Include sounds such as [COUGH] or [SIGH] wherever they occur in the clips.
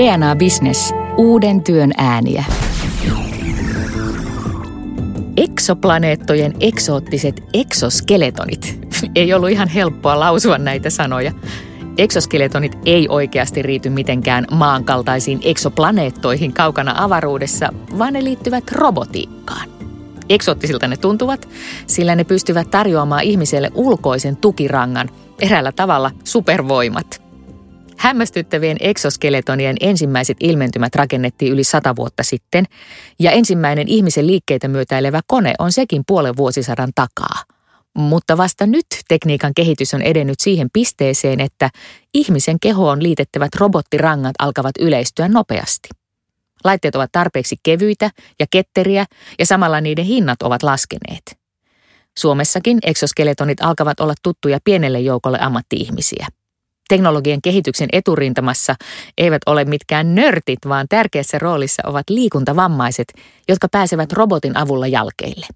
DNA Business. Uuden työn ääniä. Eksoplaneettojen eksoottiset eksosskeletonit. [LAUGHS] Ei ollut ihan helppoa lausua näitä sanoja. Eksoskeletonit ei oikeasti riity mitenkään maan kaltaisiin eksoplaneettoihin kaukana avaruudessa, vaan ne liittyvät robotiikkaan. Eksoottisilta ne tuntuvat, sillä ne pystyvät tarjoamaan ihmiselle ulkoisen tukirangan, eräällä tavalla supervoimat. Hämmästyttävien eksoskeletonien ensimmäiset ilmentymät rakennettiin yli sata vuotta sitten, ja ensimmäinen ihmisen liikkeitä myötäilevä kone on sekin puolen vuosisadan takaa. Mutta vasta nyt tekniikan kehitys on edennyt siihen pisteeseen, että ihmisen kehoon liitettävät robottirangat alkavat yleistyä nopeasti. Laitteet ovat tarpeeksi kevyitä ja ketteriä ja samalla niiden hinnat ovat laskeneet. Suomessakin exoskeletonit alkavat olla tuttuja pienelle joukolle ammattiihmisiä. Teknologian kehityksen eturintamassa eivät ole mitkään nörtit, vaan tärkeässä roolissa ovat liikuntavammaiset, jotka pääsevät robotin avulla jalkeille.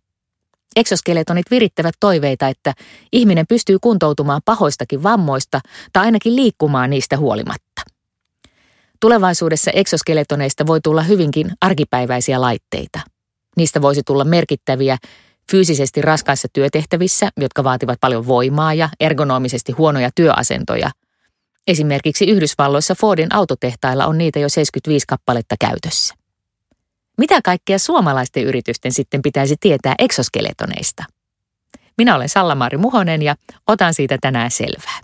Exoskeletonit virittävät toiveita, että ihminen pystyy kuntoutumaan pahoistakin vammoista tai ainakin liikkumaan niistä huolimatta. Tulevaisuudessa eksoskeletoneista voi tulla hyvinkin arkipäiväisiä laitteita. Niistä voisi tulla merkittäviä fyysisesti raskaissa työtehtävissä, jotka vaativat paljon voimaa ja ergonomisesti huonoja työasentoja. Esimerkiksi Yhdysvalloissa Fordin autotehtailla on niitä jo 75 kappaletta käytössä. Mitä kaikkea suomalaisten yritysten sitten pitäisi tietää eksoskeletoneista? Minä olen Salla-Mari Muhonen ja otan siitä tänään selvää.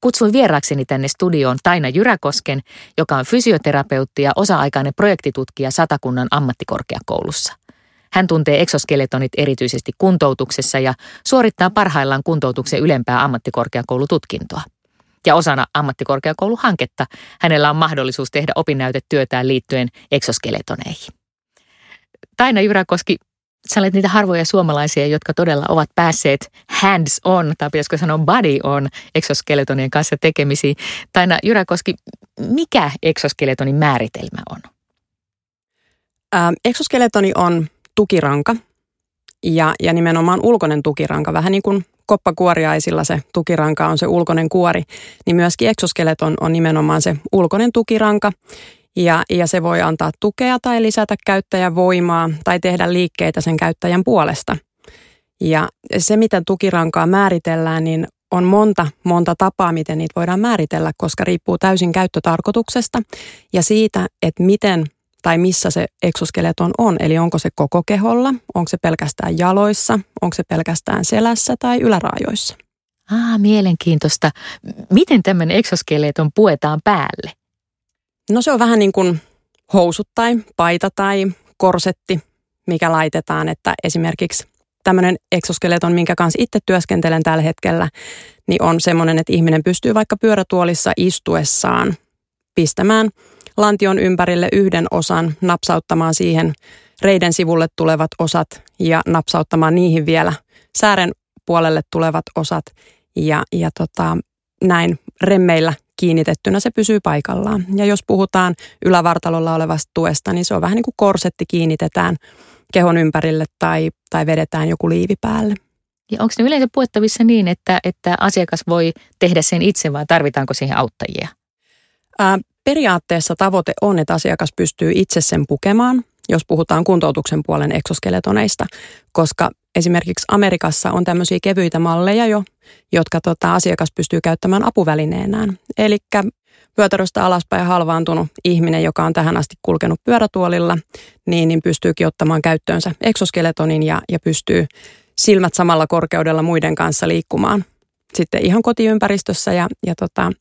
Kutsuin vieraakseni tänne studioon Taina Jyräkosken, joka on fysioterapeutti ja osa-aikainen projektitutkija Satakunnan ammattikorkeakoulussa. Hän tuntee eksoskeletonit erityisesti kuntoutuksessa ja suorittaa parhaillaan kuntoutuksen ylempää ammattikorkeakoulututkintoa. Ja osana ammattikorkeakouluhanketta hänellä on mahdollisuus tehdä opinnäytetyötään liittyen eksoskeletoneihin. Taina Jyräkoski, sä olet niitä harvoja suomalaisia, jotka todella ovat päässeet hands on, tai pitäisikö sanoa body on, eksoskeletonien kanssa tekemisiin. Taina Jyräkoski, mikä eksoskeletonin määritelmä on? Ää, eksoskeletoni on tukiranka ja, ja nimenomaan ulkoinen tukiranka, vähän niin kuin koppakuoriaisilla se tukiranka on se ulkoinen kuori, niin myöskin exoskeleton on nimenomaan se ulkoinen tukiranka. Ja, ja se voi antaa tukea tai lisätä käyttäjän voimaa tai tehdä liikkeitä sen käyttäjän puolesta. Ja se, miten tukirankaa määritellään, niin on monta, monta tapaa, miten niitä voidaan määritellä, koska riippuu täysin käyttötarkoituksesta ja siitä, että miten tai missä se eksoskeleton on. Eli onko se koko keholla, onko se pelkästään jaloissa, onko se pelkästään selässä tai yläraajoissa. Ah, mielenkiintoista. Miten tämmöinen eksoskeleton puetaan päälle? No se on vähän niin kuin housut tai paita tai korsetti, mikä laitetaan, että esimerkiksi tämmöinen eksoskeleton, minkä kanssa itse työskentelen tällä hetkellä, niin on semmoinen, että ihminen pystyy vaikka pyörätuolissa istuessaan pistämään – lantion ympärille yhden osan, napsauttamaan siihen reiden sivulle tulevat osat ja napsauttamaan niihin vielä säären puolelle tulevat osat ja, ja tota, näin remmeillä kiinnitettynä se pysyy paikallaan. Ja jos puhutaan ylävartalolla olevasta tuesta, niin se on vähän niin kuin korsetti kiinnitetään kehon ympärille tai, tai vedetään joku liivi päälle. Ja onko ne yleensä puettavissa niin, että, että asiakas voi tehdä sen itse vai tarvitaanko siihen auttajia? Ää, Periaatteessa tavoite on, että asiakas pystyy itse sen pukemaan, jos puhutaan kuntoutuksen puolen eksoskeletoneista, koska esimerkiksi Amerikassa on tämmöisiä kevyitä malleja jo, jotka tota, asiakas pystyy käyttämään apuvälineenään. Eli pyötäröstä alaspäin halvaantunut ihminen, joka on tähän asti kulkenut pyörätuolilla, niin, niin pystyykin ottamaan käyttöönsä eksoskeletonin ja, ja pystyy silmät samalla korkeudella muiden kanssa liikkumaan sitten ihan kotiympäristössä ja, ja tota,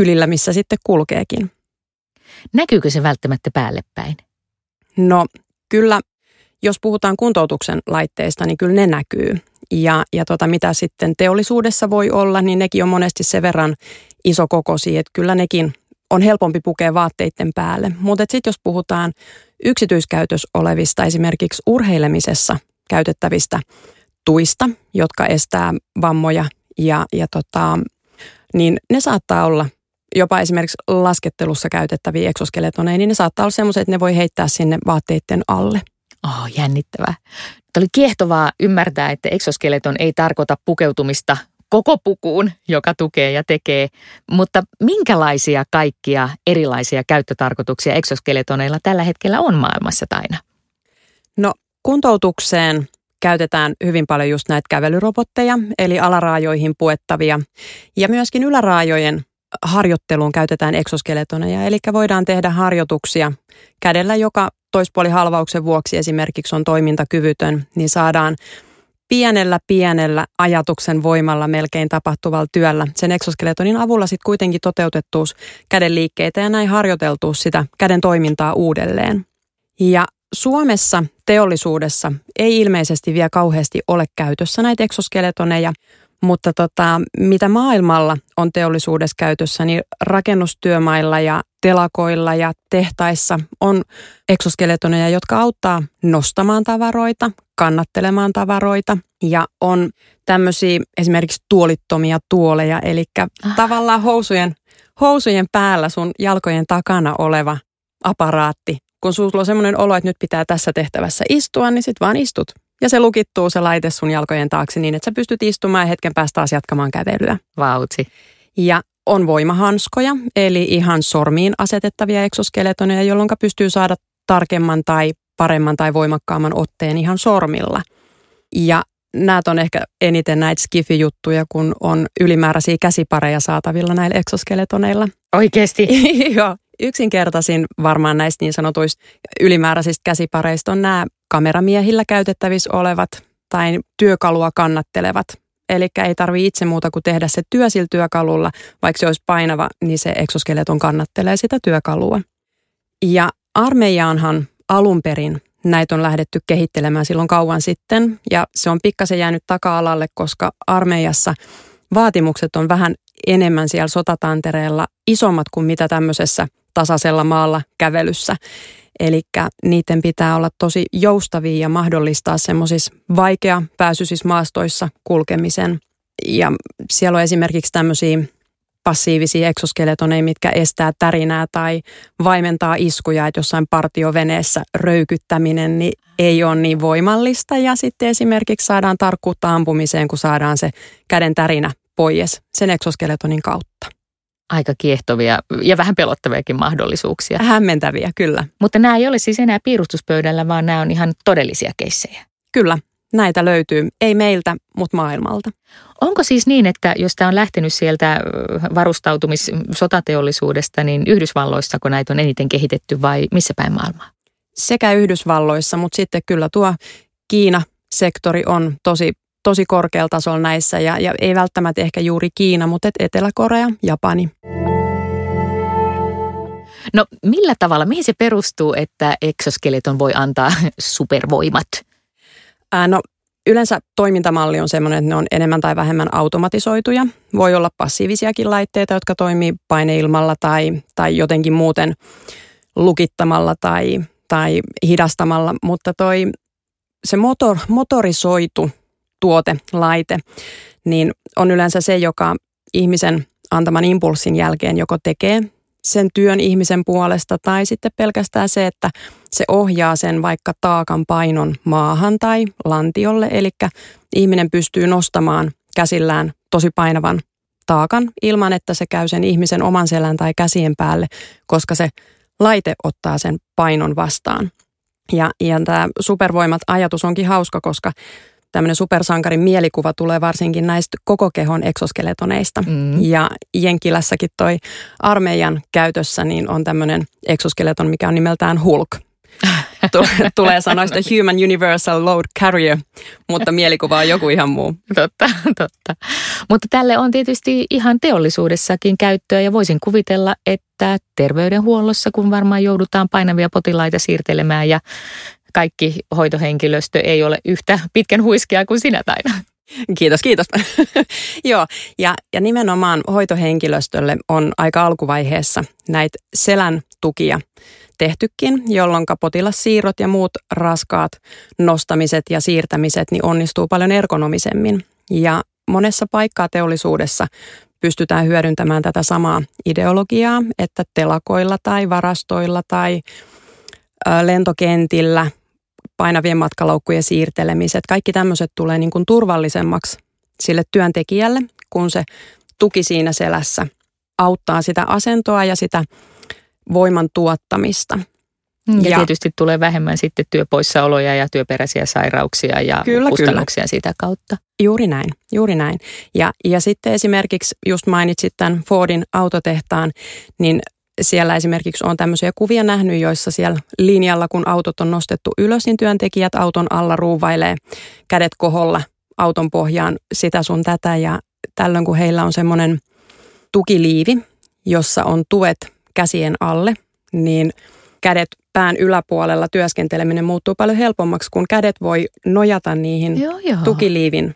kylillä, missä sitten kulkeekin. Näkyykö se välttämättä päälle päin? No kyllä, jos puhutaan kuntoutuksen laitteista, niin kyllä ne näkyy. Ja, ja tota, mitä sitten teollisuudessa voi olla, niin nekin on monesti sen verran isokokoisia, että kyllä nekin on helpompi pukea vaatteiden päälle. Mutta sitten jos puhutaan yksityiskäytössä olevista, esimerkiksi urheilemisessa käytettävistä tuista, jotka estää vammoja, ja, ja tota, niin ne saattaa olla jopa esimerkiksi laskettelussa käytettäviä eksoskeletoneja, niin ne saattaa olla semmoiset, että ne voi heittää sinne vaatteiden alle. Oh, jännittävää. Tämä oli kiehtovaa ymmärtää, että eksoskeleton ei tarkoita pukeutumista koko pukuun, joka tukee ja tekee. Mutta minkälaisia kaikkia erilaisia käyttötarkoituksia eksoskeletoneilla tällä hetkellä on maailmassa Taina? No kuntoutukseen käytetään hyvin paljon just näitä kävelyrobotteja, eli alaraajoihin puettavia. Ja myöskin yläraajojen harjoitteluun käytetään eksoskeletoneja, eli voidaan tehdä harjoituksia kädellä, joka toispuolihalvauksen vuoksi. Esimerkiksi on toimintakyvytön, niin saadaan pienellä pienellä ajatuksen voimalla melkein tapahtuvalla työllä. Sen eksoskeletonin avulla sitten kuitenkin toteutettuus käden liikkeitä ja näin harjoiteltuus sitä käden toimintaa uudelleen. Ja Suomessa teollisuudessa ei ilmeisesti vielä kauheasti ole käytössä näitä eksoskeletoneja, mutta tota, mitä maailmalla on teollisuudessa käytössä, niin rakennustyömailla ja telakoilla ja tehtaissa on eksoskeletoneja, jotka auttaa nostamaan tavaroita, kannattelemaan tavaroita ja on tämmöisiä esimerkiksi tuolittomia tuoleja, eli ah. tavallaan housujen, housujen päällä sun jalkojen takana oleva aparaatti. Kun sulla on semmoinen olo, että nyt pitää tässä tehtävässä istua, niin sit vaan istut. Ja se lukittuu se laite sun jalkojen taakse niin, että sä pystyt istumaan ja hetken päästä taas jatkamaan kävelyä. Vautsi. Ja on voimahanskoja, eli ihan sormiin asetettavia eksoskeletoneja, jolloin pystyy saada tarkemman tai paremman tai voimakkaamman otteen ihan sormilla. Ja nämä on ehkä eniten näitä skifi-juttuja, kun on ylimääräisiä käsipareja saatavilla näillä eksoskeletoneilla. Oikeasti? [LAUGHS] Joo. Yksinkertaisin varmaan näistä niin sanotuista ylimääräisistä käsipareista on nämä kameramiehillä käytettävissä olevat tai työkalua kannattelevat. Eli ei tarvitse itse muuta kuin tehdä se työ sillä työkalulla, vaikka se olisi painava, niin se eksoskeleton kannattelee sitä työkalua. Ja armeijaanhan alun perin näitä on lähdetty kehittelemään silloin kauan sitten, ja se on pikkasen jäänyt taka-alalle, koska armeijassa vaatimukset on vähän enemmän siellä sotatantereella isommat kuin mitä tämmöisessä tasaisella maalla kävelyssä. Eli niiden pitää olla tosi joustavia ja mahdollistaa semmoisissa vaikea pääsyisissä maastoissa kulkemisen. Ja siellä on esimerkiksi tämmöisiä passiivisia eksoskeletoneja, mitkä estää tärinää tai vaimentaa iskuja, että jossain partioveneessä röykyttäminen niin ei ole niin voimallista. Ja sitten esimerkiksi saadaan tarkkuutta ampumiseen, kun saadaan se käden tärinä pois sen eksoskeletonin kautta aika kiehtovia ja vähän pelottaviakin mahdollisuuksia. Hämmentäviä, kyllä. Mutta nämä ei ole siis enää piirustuspöydällä, vaan nämä on ihan todellisia keissejä. Kyllä, näitä löytyy. Ei meiltä, mutta maailmalta. Onko siis niin, että jos tämä on lähtenyt sieltä varustautumis-sotateollisuudesta, niin Yhdysvalloissa, kun näitä on eniten kehitetty vai missä päin maailmaa? Sekä Yhdysvalloissa, mutta sitten kyllä tuo Kiina-sektori on tosi tosi korkealla tasolla näissä ja, ja ei välttämättä ehkä juuri Kiina, mutta et Etelä-Korea, Japani. No millä tavalla, mihin se perustuu, että eksoskeleton voi antaa [LAUGHS] supervoimat? Ää, no yleensä toimintamalli on sellainen, että ne on enemmän tai vähemmän automatisoituja. Voi olla passiivisiakin laitteita, jotka toimii paineilmalla tai, tai jotenkin muuten lukittamalla tai, tai hidastamalla, mutta toi, se motor, motorisoitu tuote, laite, niin on yleensä se, joka ihmisen antaman impulssin jälkeen joko tekee sen työn ihmisen puolesta tai sitten pelkästään se, että se ohjaa sen vaikka taakan painon maahan tai lantiolle. Eli ihminen pystyy nostamaan käsillään tosi painavan taakan ilman, että se käy sen ihmisen oman selän tai käsien päälle, koska se laite ottaa sen painon vastaan. Ja, ja tämä supervoimat-ajatus onkin hauska, koska tämmöinen supersankarin mielikuva tulee varsinkin näistä koko kehon eksoskeletoneista. Mm. Ja Jenkilässäkin toi armeijan käytössä niin on tämmöinen eksoskeleton, mikä on nimeltään Hulk. [LAUGHS] tulee sanoista Human Universal Load Carrier, mutta mielikuva on joku ihan muu. Totta, totta. Mutta tälle on tietysti ihan teollisuudessakin käyttöä ja voisin kuvitella, että terveydenhuollossa, kun varmaan joudutaan painavia potilaita siirtelemään ja kaikki hoitohenkilöstö ei ole yhtä pitkän huiskea kuin sinä Taina. Kiitos, kiitos. [LAUGHS] Joo, ja, ja nimenomaan hoitohenkilöstölle on aika alkuvaiheessa näitä selän tukia tehtykin, jolloin potilassiirrot ja muut raskaat nostamiset ja siirtämiset niin onnistuu paljon ergonomisemmin. Ja monessa paikkaa teollisuudessa pystytään hyödyntämään tätä samaa ideologiaa, että telakoilla tai varastoilla tai lentokentillä painavien matkalaukkujen siirtelemiset, kaikki tämmöiset tulee niin kuin turvallisemmaksi sille työntekijälle, kun se tuki siinä selässä auttaa sitä asentoa ja sitä voiman tuottamista. Mm, ja, ja tietysti tulee vähemmän sitten työpoissaoloja ja työperäisiä sairauksia ja kyllä, kustannuksia kyllä. sitä kautta. Juuri näin, juuri näin. Ja, ja sitten esimerkiksi just mainitsit tämän Fordin autotehtaan, niin siellä esimerkiksi on tämmöisiä kuvia nähnyt, joissa siellä linjalla, kun autot on nostettu ylös, niin työntekijät auton alla ruuvailee kädet koholla auton pohjaan sitä sun tätä. Ja tällöin, kun heillä on semmoinen tukiliivi, jossa on tuet käsien alle, niin kädet pään yläpuolella työskenteleminen muuttuu paljon helpommaksi, kun kädet voi nojata niihin joo, joo. tukiliivin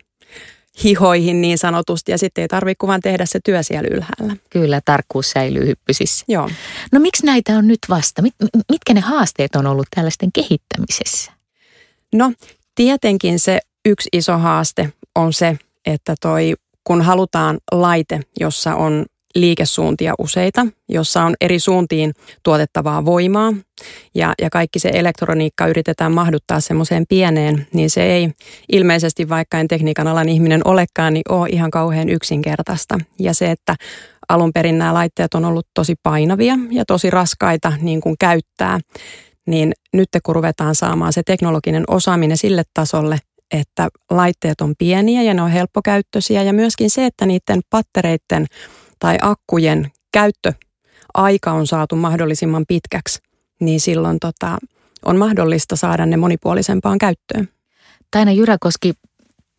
hihoihin niin sanotusti ja sitten ei tarvitse kuvan tehdä se työ siellä ylhäällä. Kyllä, tarkkuus säilyy hyppysissä. Joo. No miksi näitä on nyt vasta? Mit, mitkä ne haasteet on ollut tällaisten kehittämisessä? No tietenkin se yksi iso haaste on se, että toi, kun halutaan laite, jossa on liikesuuntia useita, jossa on eri suuntiin tuotettavaa voimaa ja, ja kaikki se elektroniikka yritetään mahduttaa semmoiseen pieneen, niin se ei ilmeisesti, vaikka en tekniikan alan ihminen olekaan, niin ole ihan kauhean yksinkertaista. Ja se, että alun perin nämä laitteet on ollut tosi painavia ja tosi raskaita niin kuin käyttää, niin nyt kun ruvetaan saamaan se teknologinen osaaminen sille tasolle, että laitteet on pieniä ja ne on helppokäyttöisiä ja myöskin se, että niiden pattereiden tai akkujen käyttöaika on saatu mahdollisimman pitkäksi, niin silloin tota, on mahdollista saada ne monipuolisempaan käyttöön. Taina Jyräkoski,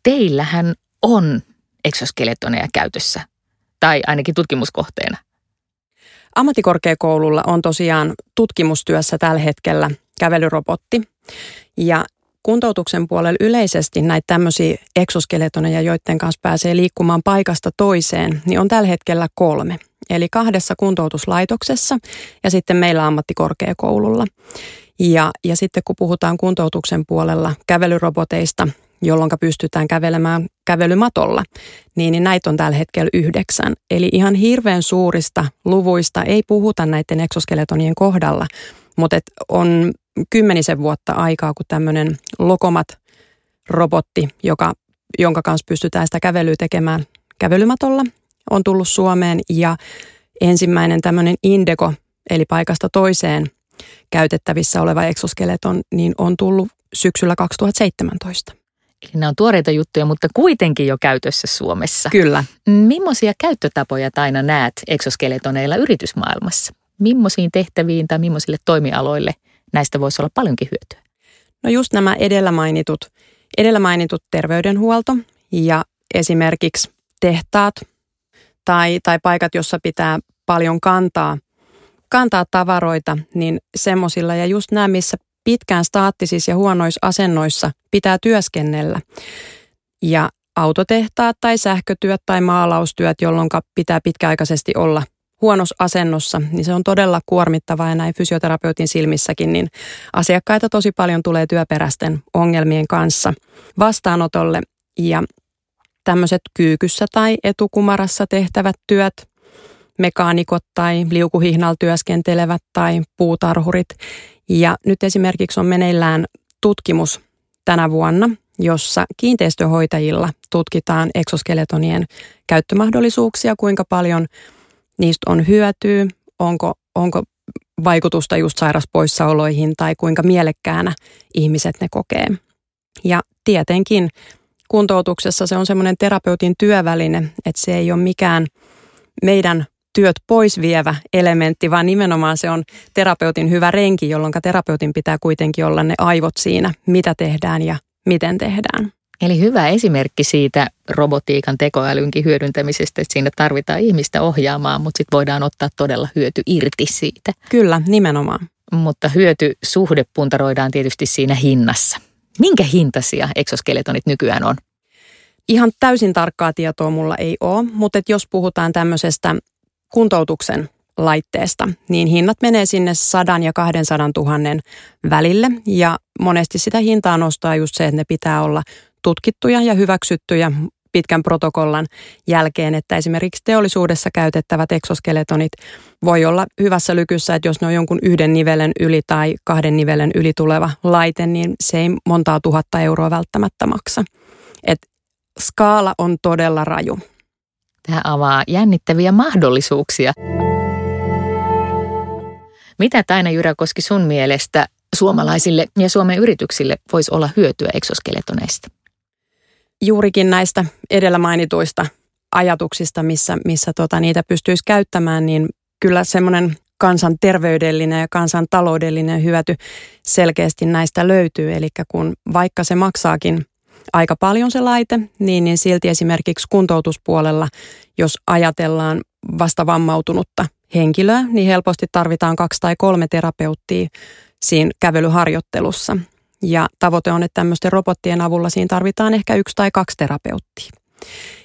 teillähän on eksoskeletoneja käytössä, tai ainakin tutkimuskohteena. Ammattikorkeakoululla on tosiaan tutkimustyössä tällä hetkellä kävelyrobotti. Ja kuntoutuksen puolella yleisesti näitä tämmöisiä eksoskeletoneja, joiden kanssa pääsee liikkumaan paikasta toiseen, niin on tällä hetkellä kolme. Eli kahdessa kuntoutuslaitoksessa ja sitten meillä ammattikorkeakoululla. Ja, ja sitten kun puhutaan kuntoutuksen puolella kävelyroboteista, jolloin pystytään kävelemään kävelymatolla, niin, niin näitä on tällä hetkellä yhdeksän. Eli ihan hirveän suurista luvuista ei puhuta näiden eksoskeletonien kohdalla, mutta on kymmenisen vuotta aikaa, kun tämmöinen Lokomat-robotti, joka, jonka kanssa pystytään sitä kävelyä tekemään kävelymatolla, on tullut Suomeen ja ensimmäinen tämmöinen Indego, eli paikasta toiseen käytettävissä oleva eksoskeleton, niin on tullut syksyllä 2017. Eli nämä on tuoreita juttuja, mutta kuitenkin jo käytössä Suomessa. Kyllä. Millaisia käyttötapoja Taina näet eksoskeletoneilla yritysmaailmassa? Millaisiin tehtäviin tai millaisille toimialoille näistä voisi olla paljonkin hyötyä? No just nämä edellä mainitut, edellä mainitut terveydenhuolto ja esimerkiksi tehtaat tai, tai paikat, jossa pitää paljon kantaa, kantaa tavaroita, niin semmoisilla ja just nämä, missä pitkään staattisissa ja huonoissa asennoissa pitää työskennellä. Ja autotehtaat tai sähkötyöt tai maalaustyöt, jolloin pitää pitkäaikaisesti olla – huonossa asennossa, niin se on todella kuormittavaa ja näin fysioterapeutin silmissäkin, niin asiakkaita tosi paljon tulee työperäisten ongelmien kanssa vastaanotolle ja tämmöiset kyykyssä tai etukumarassa tehtävät työt, mekaanikot tai liukuhihnalla työskentelevät tai puutarhurit. Ja nyt esimerkiksi on meneillään tutkimus tänä vuonna, jossa kiinteistöhoitajilla tutkitaan eksoskeletonien käyttömahdollisuuksia, kuinka paljon – niistä on hyötyä, onko, onko vaikutusta just sairaspoissaoloihin tai kuinka mielekkäänä ihmiset ne kokee. Ja tietenkin kuntoutuksessa se on semmoinen terapeutin työväline, että se ei ole mikään meidän työt pois vievä elementti, vaan nimenomaan se on terapeutin hyvä renki, jolloin terapeutin pitää kuitenkin olla ne aivot siinä, mitä tehdään ja miten tehdään. Eli hyvä esimerkki siitä robotiikan tekoälynkin hyödyntämisestä, että siinä tarvitaan ihmistä ohjaamaan, mutta sitten voidaan ottaa todella hyöty irti siitä. Kyllä, nimenomaan. Mutta hyötysuhde puntaroidaan tietysti siinä hinnassa. Minkä hintaisia exoskeletonit nykyään on? Ihan täysin tarkkaa tietoa mulla ei ole, mutta jos puhutaan tämmöisestä kuntoutuksen laitteesta, niin hinnat menee sinne 100 ja 200 tuhannen välille ja monesti sitä hintaa nostaa just se, että ne pitää olla tutkittuja ja hyväksyttyjä pitkän protokollan jälkeen, että esimerkiksi teollisuudessa käytettävät exoskeletonit voi olla hyvässä lykyssä, että jos ne on jonkun yhden nivelen yli tai kahden nivelen yli tuleva laite, niin se ei montaa tuhatta euroa välttämättä maksa. Et skaala on todella raju. Tämä avaa jännittäviä mahdollisuuksia. Mitä Taina Jyräkoski sun mielestä suomalaisille ja Suomen yrityksille voisi olla hyötyä eksoskeletoneista? Juurikin näistä edellä mainituista ajatuksista, missä, missä tota, niitä pystyisi käyttämään, niin kyllä semmoinen kansanterveydellinen ja kansantaloudellinen hyöty selkeästi näistä löytyy. Eli kun vaikka se maksaakin aika paljon se laite, niin, niin silti esimerkiksi kuntoutuspuolella, jos ajatellaan vasta vammautunutta henkilöä, niin helposti tarvitaan kaksi tai kolme terapeuttia siinä kävelyharjoittelussa. Ja tavoite on, että tämmöisten robottien avulla siinä tarvitaan ehkä yksi tai kaksi terapeuttia.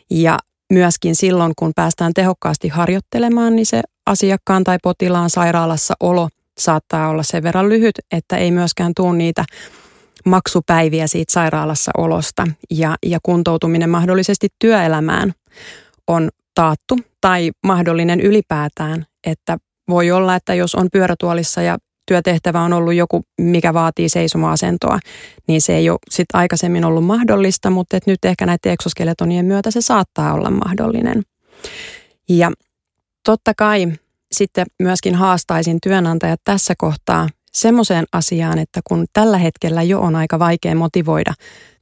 Ja myöskin silloin, kun päästään tehokkaasti harjoittelemaan, niin se asiakkaan tai potilaan sairaalassa olo saattaa olla sen verran lyhyt, että ei myöskään tule niitä maksupäiviä siitä sairaalassa olosta ja, ja kuntoutuminen mahdollisesti työelämään on taattu tai mahdollinen ylipäätään, että voi olla, että jos on pyörätuolissa ja työtehtävä on ollut joku, mikä vaatii seisoma-asentoa, niin se ei ole sit aikaisemmin ollut mahdollista, mutta et nyt ehkä näiden eksoskeletonien myötä se saattaa olla mahdollinen. Ja totta kai sitten myöskin haastaisin työnantajat tässä kohtaa semmoiseen asiaan, että kun tällä hetkellä jo on aika vaikea motivoida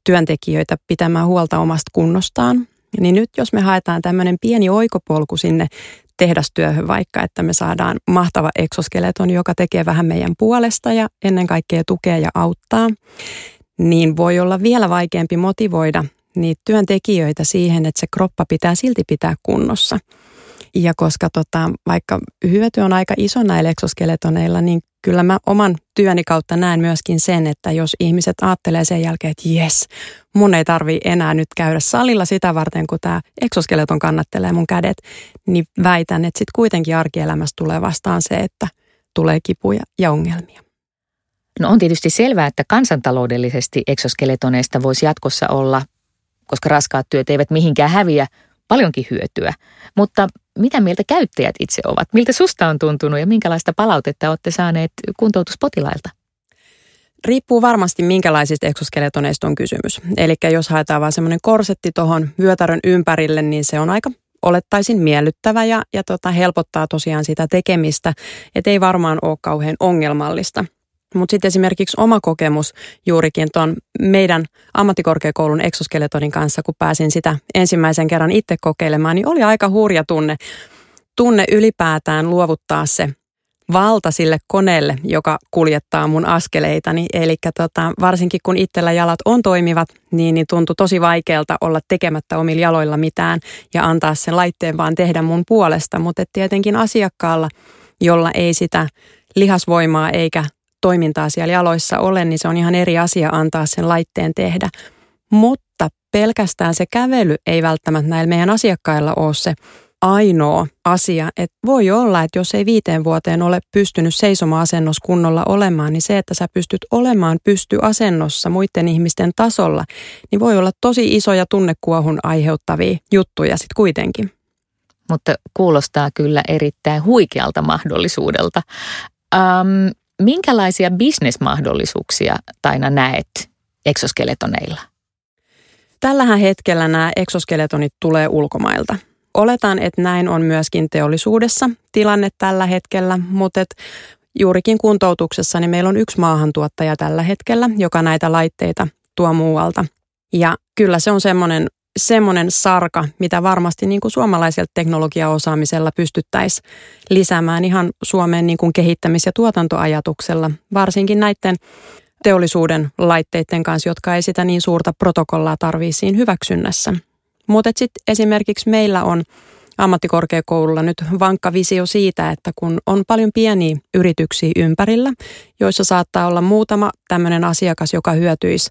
työntekijöitä pitämään huolta omasta kunnostaan, niin nyt jos me haetaan tämmöinen pieni oikopolku sinne tehdastyöhön vaikka, että me saadaan mahtava eksoskeleton, joka tekee vähän meidän puolesta ja ennen kaikkea tukee ja auttaa, niin voi olla vielä vaikeampi motivoida niitä työntekijöitä siihen, että se kroppa pitää silti pitää kunnossa. Ja koska tota, vaikka hyöty on aika iso näillä eksoskeletoneilla, niin kyllä mä oman työni kautta näen myöskin sen, että jos ihmiset ajattelee sen jälkeen, että jes, mun ei tarvi enää nyt käydä salilla sitä varten, kun tämä eksoskeleton kannattelee mun kädet, niin väitän, että sitten kuitenkin arkielämässä tulee vastaan se, että tulee kipuja ja ongelmia. No on tietysti selvää, että kansantaloudellisesti eksoskeletoneista voisi jatkossa olla, koska raskaat työt eivät mihinkään häviä, paljonkin hyötyä. Mutta mitä mieltä käyttäjät itse ovat? Miltä susta on tuntunut ja minkälaista palautetta olette saaneet kuntoutuspotilailta? Riippuu varmasti minkälaisista eksoskeletoneista on kysymys. Eli jos haetaan vain semmoinen korsetti tuohon vyötärön ympärille, niin se on aika olettaisin miellyttävä ja, ja tota, helpottaa tosiaan sitä tekemistä. Että ei varmaan ole kauhean ongelmallista – mutta sitten esimerkiksi oma kokemus juurikin tuon meidän ammattikorkeakoulun eksoskeletonin kanssa, kun pääsin sitä ensimmäisen kerran itse kokeilemaan, niin oli aika hurja tunne, tunne ylipäätään luovuttaa se valta sille koneelle, joka kuljettaa mun askeleitani. Eli tota, varsinkin kun itsellä jalat on toimivat, niin, niin tuntui tosi vaikealta olla tekemättä omilla jaloilla mitään ja antaa sen laitteen vaan tehdä mun puolesta. Mutta tietenkin asiakkaalla, jolla ei sitä lihasvoimaa eikä toimintaa siellä jaloissa ole, niin se on ihan eri asia antaa sen laitteen tehdä. Mutta pelkästään se kävely ei välttämättä näillä meidän asiakkailla ole se ainoa asia, että voi olla, että jos ei viiteen vuoteen ole pystynyt seisoma-asennossa kunnolla olemaan, niin se, että sä pystyt olemaan pystyasennossa muiden ihmisten tasolla, niin voi olla tosi isoja tunnekuohun aiheuttavia juttuja sitten kuitenkin. Mutta kuulostaa kyllä erittäin huikealta mahdollisuudelta. Um, minkälaisia bisnesmahdollisuuksia Taina näet eksoskeletoneilla? Tällähän hetkellä nämä eksoskeletonit tulee ulkomailta. Oletan, että näin on myöskin teollisuudessa tilanne tällä hetkellä, mutta et juurikin kuntoutuksessa niin meillä on yksi maahantuottaja tällä hetkellä, joka näitä laitteita tuo muualta. Ja kyllä se on semmoinen semmoinen sarka, mitä varmasti niin kuin suomalaisella teknologiaosaamisella pystyttäisiin lisäämään ihan Suomen niin kuin kehittämis- ja tuotantoajatuksella, varsinkin näiden teollisuuden laitteiden kanssa, jotka ei sitä niin suurta protokollaa tarvii siinä hyväksynnässä. Mutta sitten esimerkiksi meillä on ammattikorkeakoululla nyt vankka visio siitä, että kun on paljon pieniä yrityksiä ympärillä, joissa saattaa olla muutama tämmöinen asiakas, joka hyötyisi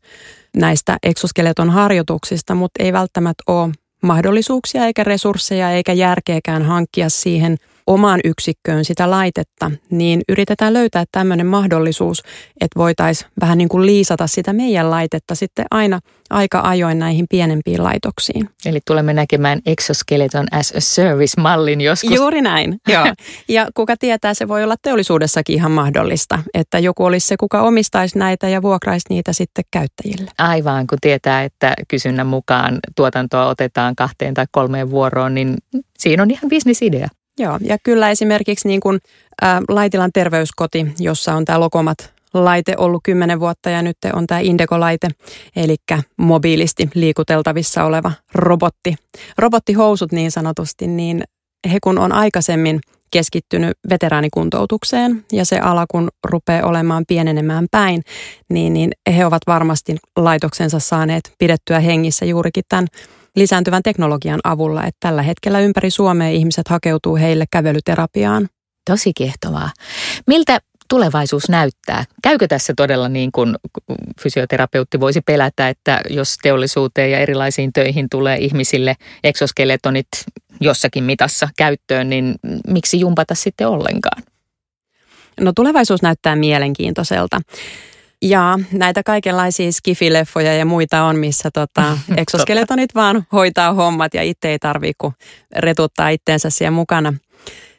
näistä eksoskeleton harjoituksista, mutta ei välttämättä ole mahdollisuuksia eikä resursseja eikä järkeäkään hankkia siihen omaan yksikköön sitä laitetta, niin yritetään löytää tämmöinen mahdollisuus, että voitaisiin vähän niin kuin liisata sitä meidän laitetta sitten aina aika ajoin näihin pienempiin laitoksiin. Eli tulemme näkemään exoskeleton as a service-mallin joskus. Juuri näin, [LAUGHS] joo. [LAUGHS] Ja kuka tietää, se voi olla teollisuudessakin ihan mahdollista, että joku olisi se, kuka omistaisi näitä ja vuokraisi niitä sitten käyttäjille. Aivan, kun tietää, että kysynnän mukaan tuotantoa otetaan kahteen tai kolmeen vuoroon, niin siinä on ihan bisnisidea. Joo, ja kyllä esimerkiksi niin kuin, ä, Laitilan terveyskoti, jossa on tämä Lokomat laite ollut kymmenen vuotta ja nyt on tämä Indego-laite, eli mobiilisti liikuteltavissa oleva robotti. Robottihousut niin sanotusti, niin he kun on aikaisemmin keskittynyt veteraanikuntoutukseen ja se ala kun rupeaa olemaan pienenemään päin, niin, niin he ovat varmasti laitoksensa saaneet pidettyä hengissä juurikin tämän lisääntyvän teknologian avulla, että tällä hetkellä ympäri Suomea ihmiset hakeutuu heille kävelyterapiaan. Tosi kiehtovaa. Miltä tulevaisuus näyttää? Käykö tässä todella niin kuin fysioterapeutti voisi pelätä, että jos teollisuuteen ja erilaisiin töihin tulee ihmisille exoskeletonit jossakin mitassa käyttöön, niin miksi jumpata sitten ollenkaan? No tulevaisuus näyttää mielenkiintoiselta. Ja näitä kaikenlaisia skifileffoja ja muita on, missä tota, [LAUGHS] exoskeletonit vaan hoitaa hommat ja itse ei tarvitse kuin retuttaa itteensä siellä mukana.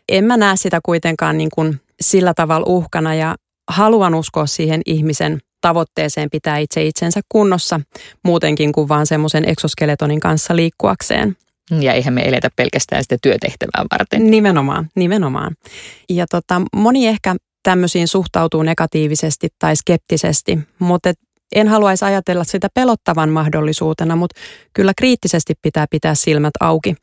En mä näe sitä kuitenkaan niin kuin sillä tavalla uhkana ja haluan uskoa siihen ihmisen tavoitteeseen pitää itse itsensä kunnossa muutenkin kuin vaan semmoisen exoskeletonin kanssa liikkuakseen. Ja eihän me eletä pelkästään sitä työtehtävää varten. Nimenomaan, nimenomaan. Ja tota, moni ehkä tämmöisiin suhtautuu negatiivisesti tai skeptisesti, mutta en haluaisi ajatella sitä pelottavan mahdollisuutena, mutta kyllä kriittisesti pitää pitää silmät auki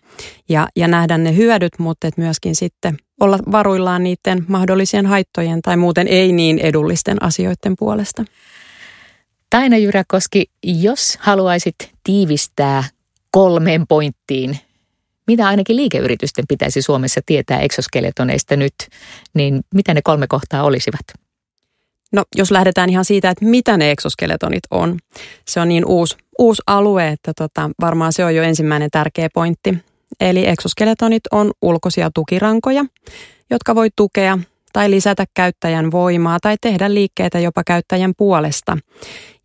ja, ja nähdä ne hyödyt, mutta et myöskin sitten olla varuillaan niiden mahdollisien haittojen tai muuten ei niin edullisten asioiden puolesta. Taina Jyräkoski, jos haluaisit tiivistää kolmeen pointtiin, mitä ainakin liikeyritysten pitäisi Suomessa tietää eksoskeletoneista nyt, niin mitä ne kolme kohtaa olisivat? No jos lähdetään ihan siitä, että mitä ne eksoskeletonit on. Se on niin uusi, uusi alue, että tota, varmaan se on jo ensimmäinen tärkeä pointti. Eli eksoskeletonit on ulkoisia tukirankoja, jotka voi tukea tai lisätä käyttäjän voimaa tai tehdä liikkeitä jopa käyttäjän puolesta.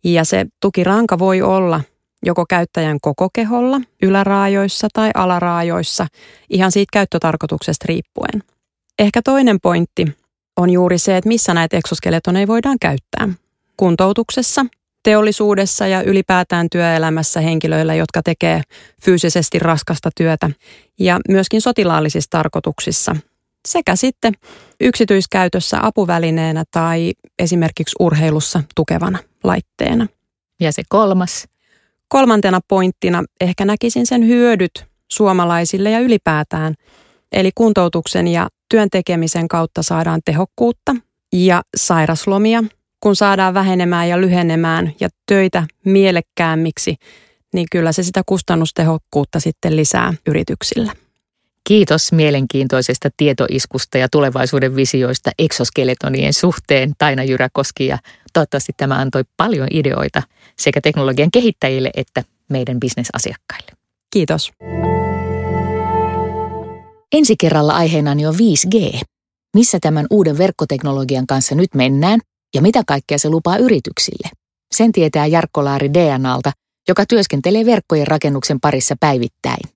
Ja se tukiranka voi olla joko käyttäjän koko keholla, yläraajoissa tai alaraajoissa, ihan siitä käyttötarkoituksesta riippuen. Ehkä toinen pointti on juuri se, että missä näitä eksoskeletoneja voidaan käyttää. Kuntoutuksessa, teollisuudessa ja ylipäätään työelämässä henkilöillä, jotka tekee fyysisesti raskasta työtä ja myöskin sotilaallisissa tarkoituksissa sekä sitten yksityiskäytössä apuvälineenä tai esimerkiksi urheilussa tukevana laitteena. Ja se kolmas? Kolmantena pointtina ehkä näkisin sen hyödyt suomalaisille ja ylipäätään. Eli kuntoutuksen ja työn tekemisen kautta saadaan tehokkuutta ja sairaslomia, kun saadaan vähenemään ja lyhenemään ja töitä mielekkäämmiksi, niin kyllä se sitä kustannustehokkuutta sitten lisää yrityksillä. Kiitos mielenkiintoisesta tietoiskusta ja tulevaisuuden visioista exoskeletonien suhteen Taina Jyräkoski ja toivottavasti tämä antoi paljon ideoita sekä teknologian kehittäjille että meidän bisnesasiakkaille. Kiitos. Ensi kerralla aiheenani on 5G. Missä tämän uuden verkkoteknologian kanssa nyt mennään ja mitä kaikkea se lupaa yrityksille? Sen tietää Jarkko Laari DNAlta, joka työskentelee verkkojen rakennuksen parissa päivittäin.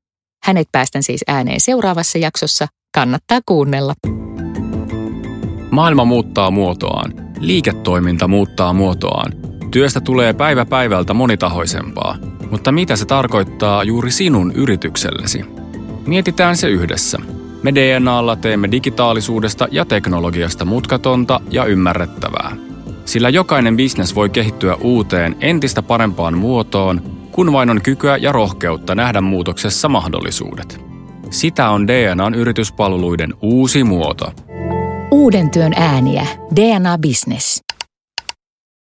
Hänet päästän siis ääneen seuraavassa jaksossa. Kannattaa kuunnella. Maailma muuttaa muotoaan. Liiketoiminta muuttaa muotoaan. Työstä tulee päivä päivältä monitahoisempaa. Mutta mitä se tarkoittaa juuri sinun yrityksellesi? Mietitään se yhdessä. Me DNAlla teemme digitaalisuudesta ja teknologiasta mutkatonta ja ymmärrettävää. Sillä jokainen bisnes voi kehittyä uuteen entistä parempaan muotoon, kun vain on kykyä ja rohkeutta nähdä muutoksessa mahdollisuudet. Sitä on DNAn yrityspalveluiden uusi muoto. Uuden työn ääniä. DNA Business.